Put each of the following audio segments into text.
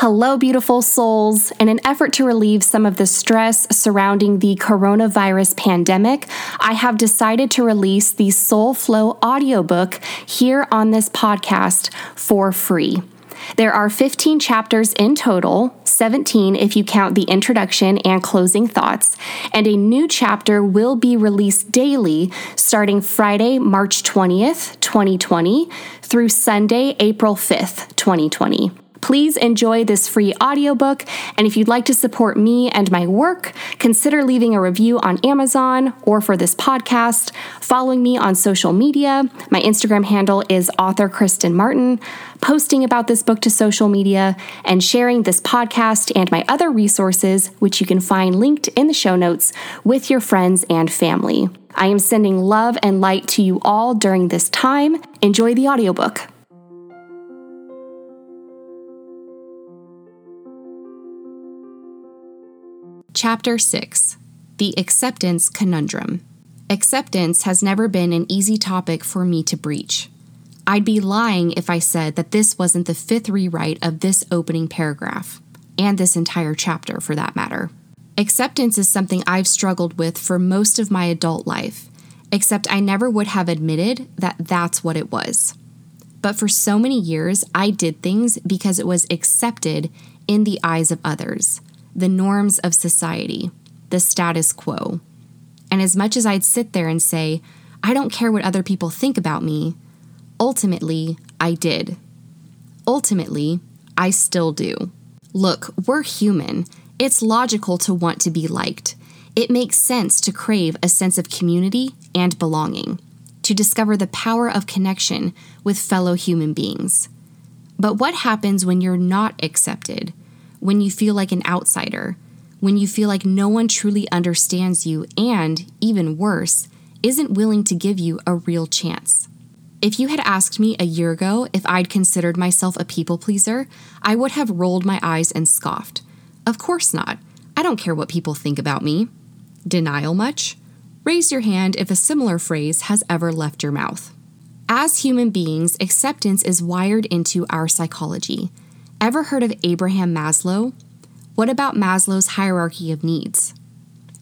Hello, beautiful souls. In an effort to relieve some of the stress surrounding the coronavirus pandemic, I have decided to release the Soul Flow audiobook here on this podcast for free. There are 15 chapters in total, 17 if you count the introduction and closing thoughts, and a new chapter will be released daily starting Friday, March 20th, 2020 through Sunday, April 5th, 2020. Please enjoy this free audiobook, and if you'd like to support me and my work, consider leaving a review on Amazon or for this podcast, following me on social media. My Instagram handle is author Kristen Martin, posting about this book to social media, and sharing this podcast and my other resources, which you can find linked in the show notes, with your friends and family. I am sending love and light to you all during this time. Enjoy the audiobook. Chapter 6 The Acceptance Conundrum. Acceptance has never been an easy topic for me to breach. I'd be lying if I said that this wasn't the fifth rewrite of this opening paragraph, and this entire chapter for that matter. Acceptance is something I've struggled with for most of my adult life, except I never would have admitted that that's what it was. But for so many years, I did things because it was accepted in the eyes of others the norms of society, the status quo. And as much as I'd sit there and say, I don't care what other people think about me, ultimately, I did. Ultimately, I still do. Look, we're human. It's logical to want to be liked. It makes sense to crave a sense of community and belonging, to discover the power of connection with fellow human beings. But what happens when you're not accepted? When you feel like an outsider, when you feel like no one truly understands you, and, even worse, isn't willing to give you a real chance. If you had asked me a year ago if I'd considered myself a people pleaser, I would have rolled my eyes and scoffed. Of course not. I don't care what people think about me. Denial much? Raise your hand if a similar phrase has ever left your mouth. As human beings, acceptance is wired into our psychology. Ever heard of Abraham Maslow? What about Maslow's hierarchy of needs?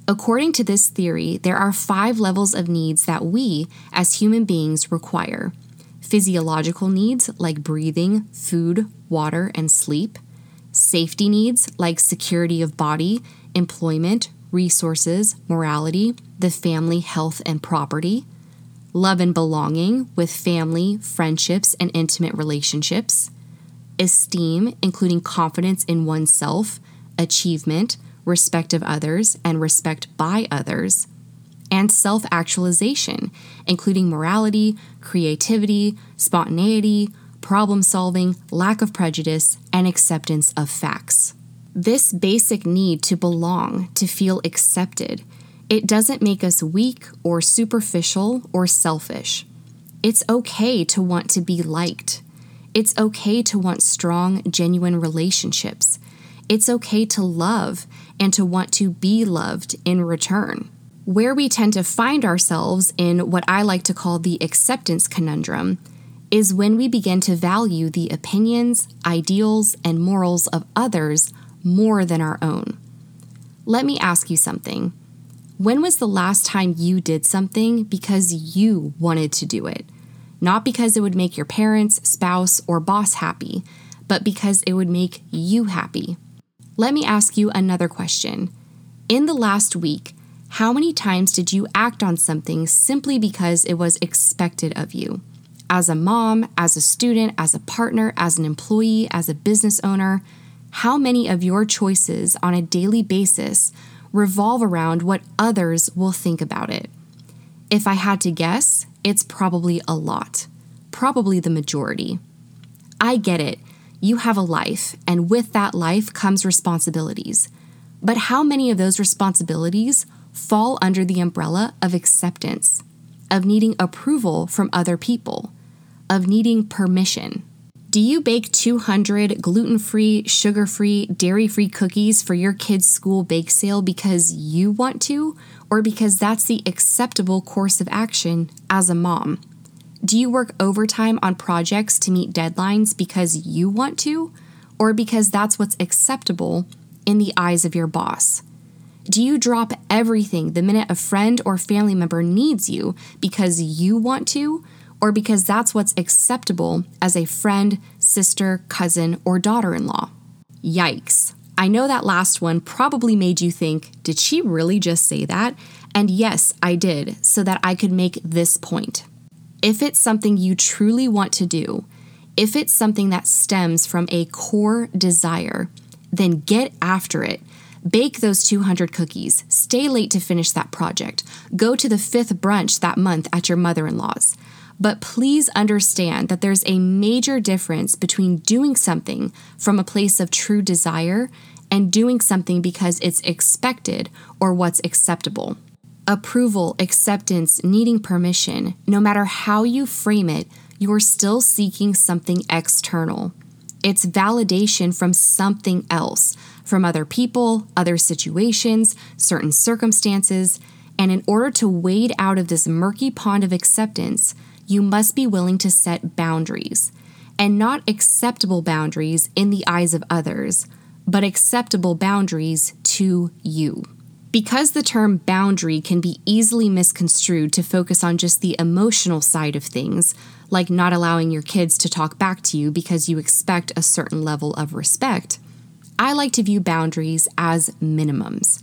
According to this theory, there are five levels of needs that we, as human beings, require physiological needs like breathing, food, water, and sleep, safety needs like security of body, employment, resources, morality, the family, health, and property, love and belonging with family, friendships, and intimate relationships esteem, including confidence in oneself, achievement, respect of others, and respect by others, and self actualization, including morality, creativity, spontaneity, problem solving, lack of prejudice, and acceptance of facts. This basic need to belong, to feel accepted, it doesn't make us weak or superficial or selfish. It's okay to want to be liked. It's okay to want strong, genuine relationships. It's okay to love and to want to be loved in return. Where we tend to find ourselves in what I like to call the acceptance conundrum is when we begin to value the opinions, ideals, and morals of others more than our own. Let me ask you something. When was the last time you did something because you wanted to do it? Not because it would make your parents, spouse, or boss happy, but because it would make you happy. Let me ask you another question. In the last week, how many times did you act on something simply because it was expected of you? As a mom, as a student, as a partner, as an employee, as a business owner, how many of your choices on a daily basis revolve around what others will think about it? If I had to guess, it's probably a lot, probably the majority. I get it. You have a life, and with that life comes responsibilities. But how many of those responsibilities fall under the umbrella of acceptance, of needing approval from other people, of needing permission? Do you bake 200 gluten free, sugar free, dairy free cookies for your kids' school bake sale because you want to, or because that's the acceptable course of action as a mom? Do you work overtime on projects to meet deadlines because you want to, or because that's what's acceptable in the eyes of your boss? Do you drop everything the minute a friend or family member needs you because you want to, or because that's what's acceptable as a friend, sister, cousin, or daughter in law? Yikes. I know that last one probably made you think, did she really just say that? And yes, I did, so that I could make this point. If it's something you truly want to do, if it's something that stems from a core desire, then get after it. Bake those 200 cookies. Stay late to finish that project. Go to the fifth brunch that month at your mother in law's. But please understand that there's a major difference between doing something from a place of true desire and doing something because it's expected or what's acceptable. Approval, acceptance, needing permission, no matter how you frame it, you're still seeking something external. It's validation from something else, from other people, other situations, certain circumstances. And in order to wade out of this murky pond of acceptance, you must be willing to set boundaries. And not acceptable boundaries in the eyes of others, but acceptable boundaries to you. Because the term boundary can be easily misconstrued to focus on just the emotional side of things, like not allowing your kids to talk back to you because you expect a certain level of respect, I like to view boundaries as minimums.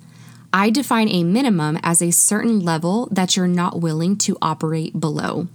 I define a minimum as a certain level that you're not willing to operate below.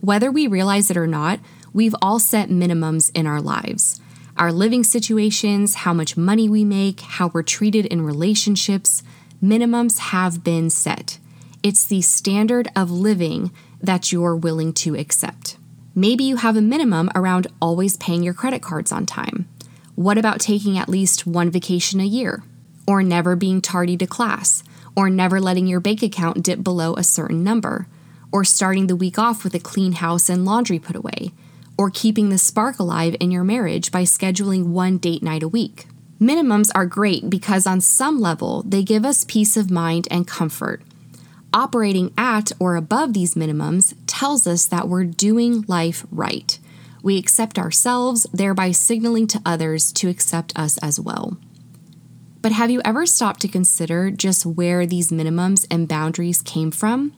Whether we realize it or not, we've all set minimums in our lives. Our living situations, how much money we make, how we're treated in relationships, minimums have been set. It's the standard of living that you're willing to accept. Maybe you have a minimum around always paying your credit cards on time. What about taking at least one vacation a year? Or never being tardy to class? Or never letting your bank account dip below a certain number? Or starting the week off with a clean house and laundry put away? Or keeping the spark alive in your marriage by scheduling one date night a week? Minimums are great because, on some level, they give us peace of mind and comfort. Operating at or above these minimums tells us that we're doing life right. We accept ourselves, thereby signaling to others to accept us as well. But have you ever stopped to consider just where these minimums and boundaries came from?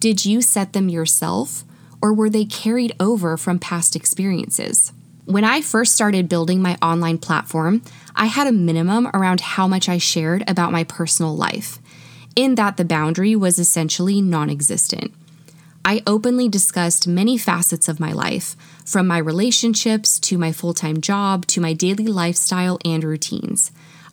Did you set them yourself, or were they carried over from past experiences? When I first started building my online platform, I had a minimum around how much I shared about my personal life, in that the boundary was essentially non existent. I openly discussed many facets of my life, from my relationships to my full time job to my daily lifestyle and routines.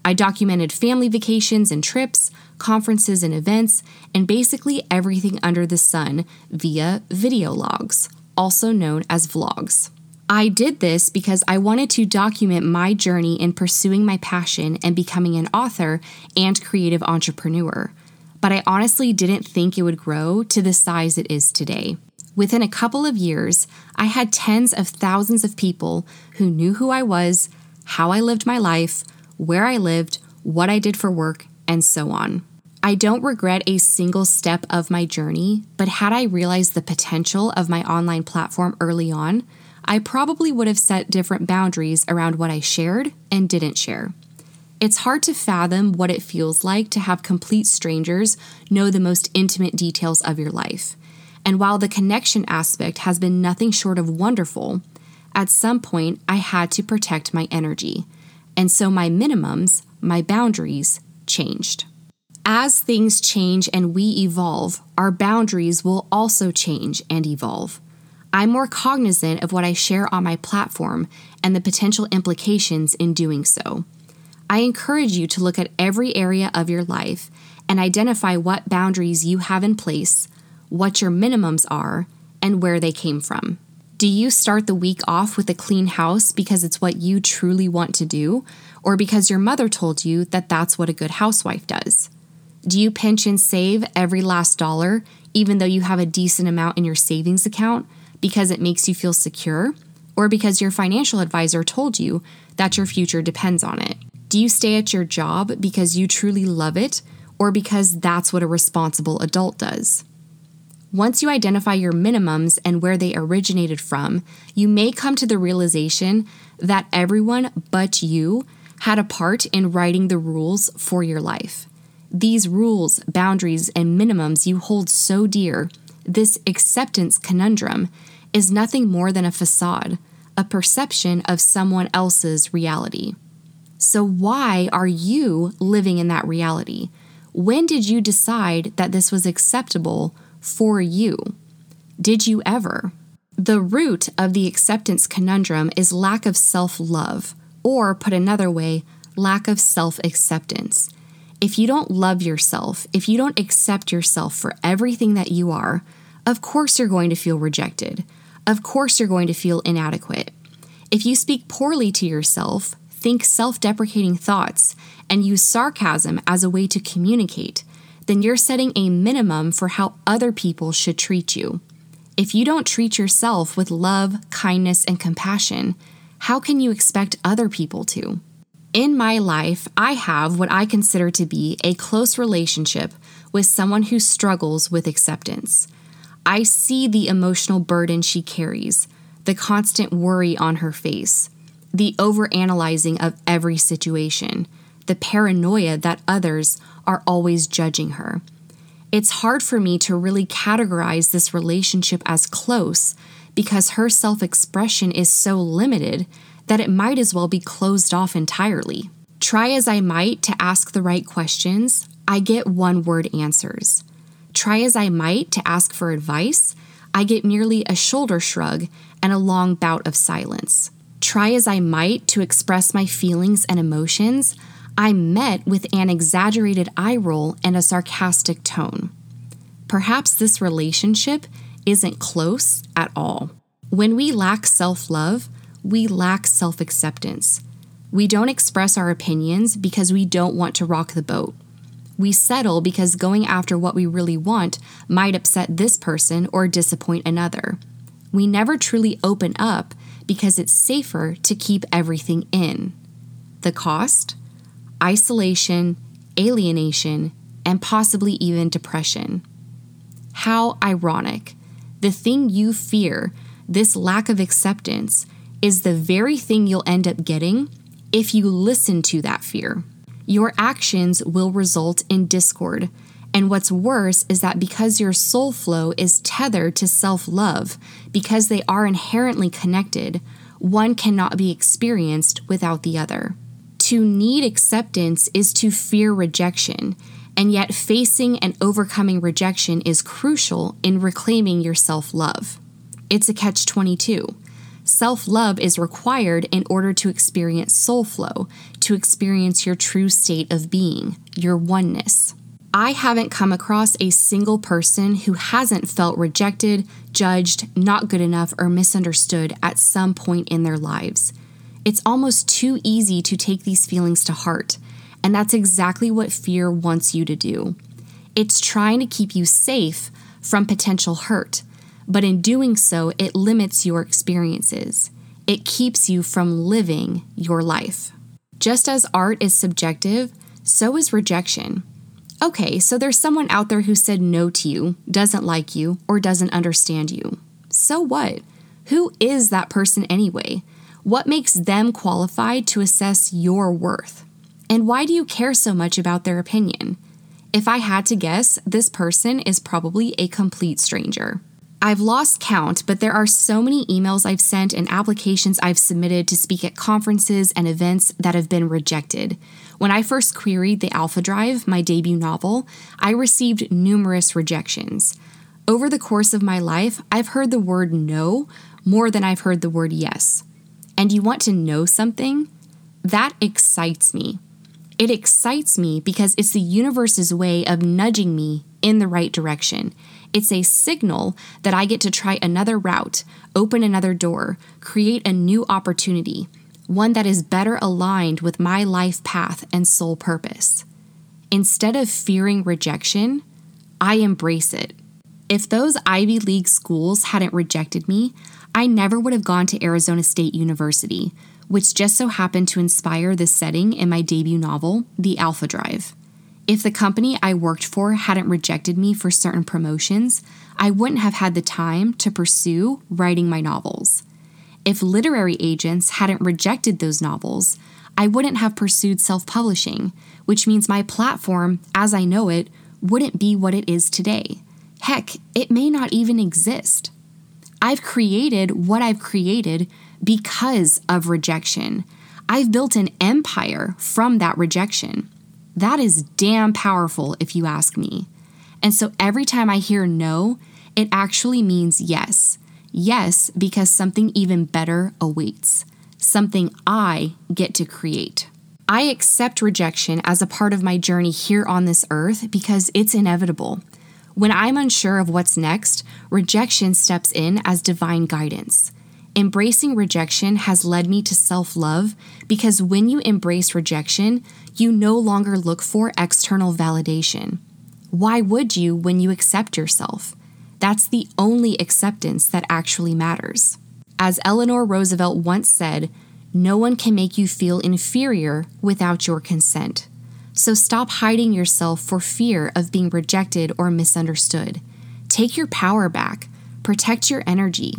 I documented family vacations and trips, conferences and events, and basically everything under the sun via video logs, also known as vlogs. I did this because I wanted to document my journey in pursuing my passion and becoming an author and creative entrepreneur. But I honestly didn't think it would grow to the size it is today. Within a couple of years, I had tens of thousands of people who knew who I was, how I lived my life, where I lived, what I did for work, and so on. I don't regret a single step of my journey, but had I realized the potential of my online platform early on, I probably would have set different boundaries around what I shared and didn't share. It's hard to fathom what it feels like to have complete strangers know the most intimate details of your life. And while the connection aspect has been nothing short of wonderful, at some point I had to protect my energy. And so my minimums, my boundaries, changed. As things change and we evolve, our boundaries will also change and evolve. I'm more cognizant of what I share on my platform and the potential implications in doing so. I encourage you to look at every area of your life and identify what boundaries you have in place, what your minimums are, and where they came from. Do you start the week off with a clean house because it's what you truly want to do, or because your mother told you that that's what a good housewife does? Do you pinch and save every last dollar, even though you have a decent amount in your savings account, because it makes you feel secure, or because your financial advisor told you that your future depends on it? Do you stay at your job because you truly love it, or because that's what a responsible adult does? Once you identify your minimums and where they originated from, you may come to the realization that everyone but you had a part in writing the rules for your life. These rules, boundaries, and minimums you hold so dear, this acceptance conundrum, is nothing more than a facade, a perception of someone else's reality. So, why are you living in that reality? When did you decide that this was acceptable for you? Did you ever? The root of the acceptance conundrum is lack of self love, or put another way, lack of self acceptance. If you don't love yourself, if you don't accept yourself for everything that you are, of course you're going to feel rejected. Of course you're going to feel inadequate. If you speak poorly to yourself, think self deprecating thoughts, and use sarcasm as a way to communicate, then you're setting a minimum for how other people should treat you. If you don't treat yourself with love, kindness, and compassion, how can you expect other people to? In my life, I have what I consider to be a close relationship with someone who struggles with acceptance. I see the emotional burden she carries, the constant worry on her face, the overanalyzing of every situation, the paranoia that others are always judging her. It's hard for me to really categorize this relationship as close because her self expression is so limited that it might as well be closed off entirely. Try as I might to ask the right questions, I get one word answers. Try as I might to ask for advice, I get merely a shoulder shrug and a long bout of silence. Try as I might to express my feelings and emotions, I'm met with an exaggerated eye roll and a sarcastic tone. Perhaps this relationship isn't close at all. When we lack self love, we lack self acceptance. We don't express our opinions because we don't want to rock the boat. We settle because going after what we really want might upset this person or disappoint another. We never truly open up because it's safer to keep everything in. The cost? Isolation, alienation, and possibly even depression. How ironic. The thing you fear, this lack of acceptance, is the very thing you'll end up getting if you listen to that fear. Your actions will result in discord. And what's worse is that because your soul flow is tethered to self love, because they are inherently connected, one cannot be experienced without the other. To need acceptance is to fear rejection, and yet facing and overcoming rejection is crucial in reclaiming your self love. It's a catch 22. Self love is required in order to experience soul flow, to experience your true state of being, your oneness. I haven't come across a single person who hasn't felt rejected, judged, not good enough, or misunderstood at some point in their lives. It's almost too easy to take these feelings to heart, and that's exactly what fear wants you to do. It's trying to keep you safe from potential hurt, but in doing so, it limits your experiences. It keeps you from living your life. Just as art is subjective, so is rejection. Okay, so there's someone out there who said no to you, doesn't like you, or doesn't understand you. So what? Who is that person anyway? What makes them qualified to assess your worth? And why do you care so much about their opinion? If I had to guess, this person is probably a complete stranger. I've lost count, but there are so many emails I've sent and applications I've submitted to speak at conferences and events that have been rejected. When I first queried the Alpha Drive, my debut novel, I received numerous rejections. Over the course of my life, I've heard the word no more than I've heard the word yes and you want to know something, that excites me. It excites me because it's the universe's way of nudging me in the right direction. It's a signal that I get to try another route, open another door, create a new opportunity, one that is better aligned with my life path and soul purpose. Instead of fearing rejection, I embrace it. If those Ivy League schools hadn't rejected me, I never would have gone to Arizona State University, which just so happened to inspire the setting in my debut novel, The Alpha Drive. If the company I worked for hadn't rejected me for certain promotions, I wouldn't have had the time to pursue writing my novels. If literary agents hadn't rejected those novels, I wouldn't have pursued self publishing, which means my platform, as I know it, wouldn't be what it is today. Heck, it may not even exist. I've created what I've created because of rejection. I've built an empire from that rejection. That is damn powerful, if you ask me. And so every time I hear no, it actually means yes. Yes, because something even better awaits, something I get to create. I accept rejection as a part of my journey here on this earth because it's inevitable. When I'm unsure of what's next, rejection steps in as divine guidance. Embracing rejection has led me to self love because when you embrace rejection, you no longer look for external validation. Why would you when you accept yourself? That's the only acceptance that actually matters. As Eleanor Roosevelt once said, no one can make you feel inferior without your consent. So stop hiding yourself for fear of being rejected or misunderstood. Take your power back, protect your energy,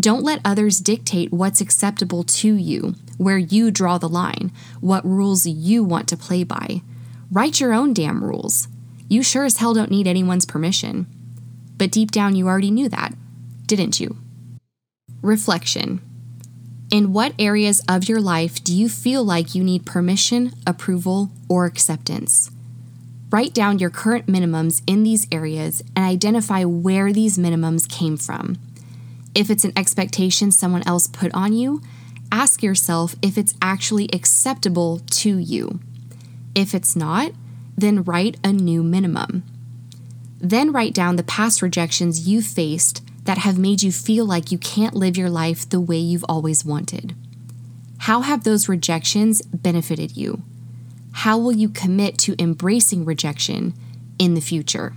don't let others dictate what's acceptable to you, where you draw the line, what rules you want to play by. Write your own damn rules. You sure as hell don't need anyone's permission. But deep down, you already knew that, didn't you? Reflection In what areas of your life do you feel like you need permission, approval, or acceptance? Write down your current minimums in these areas and identify where these minimums came from. If it's an expectation someone else put on you, ask yourself if it's actually acceptable to you. If it's not, then write a new minimum. Then write down the past rejections you faced that have made you feel like you can't live your life the way you've always wanted. How have those rejections benefited you? How will you commit to embracing rejection in the future?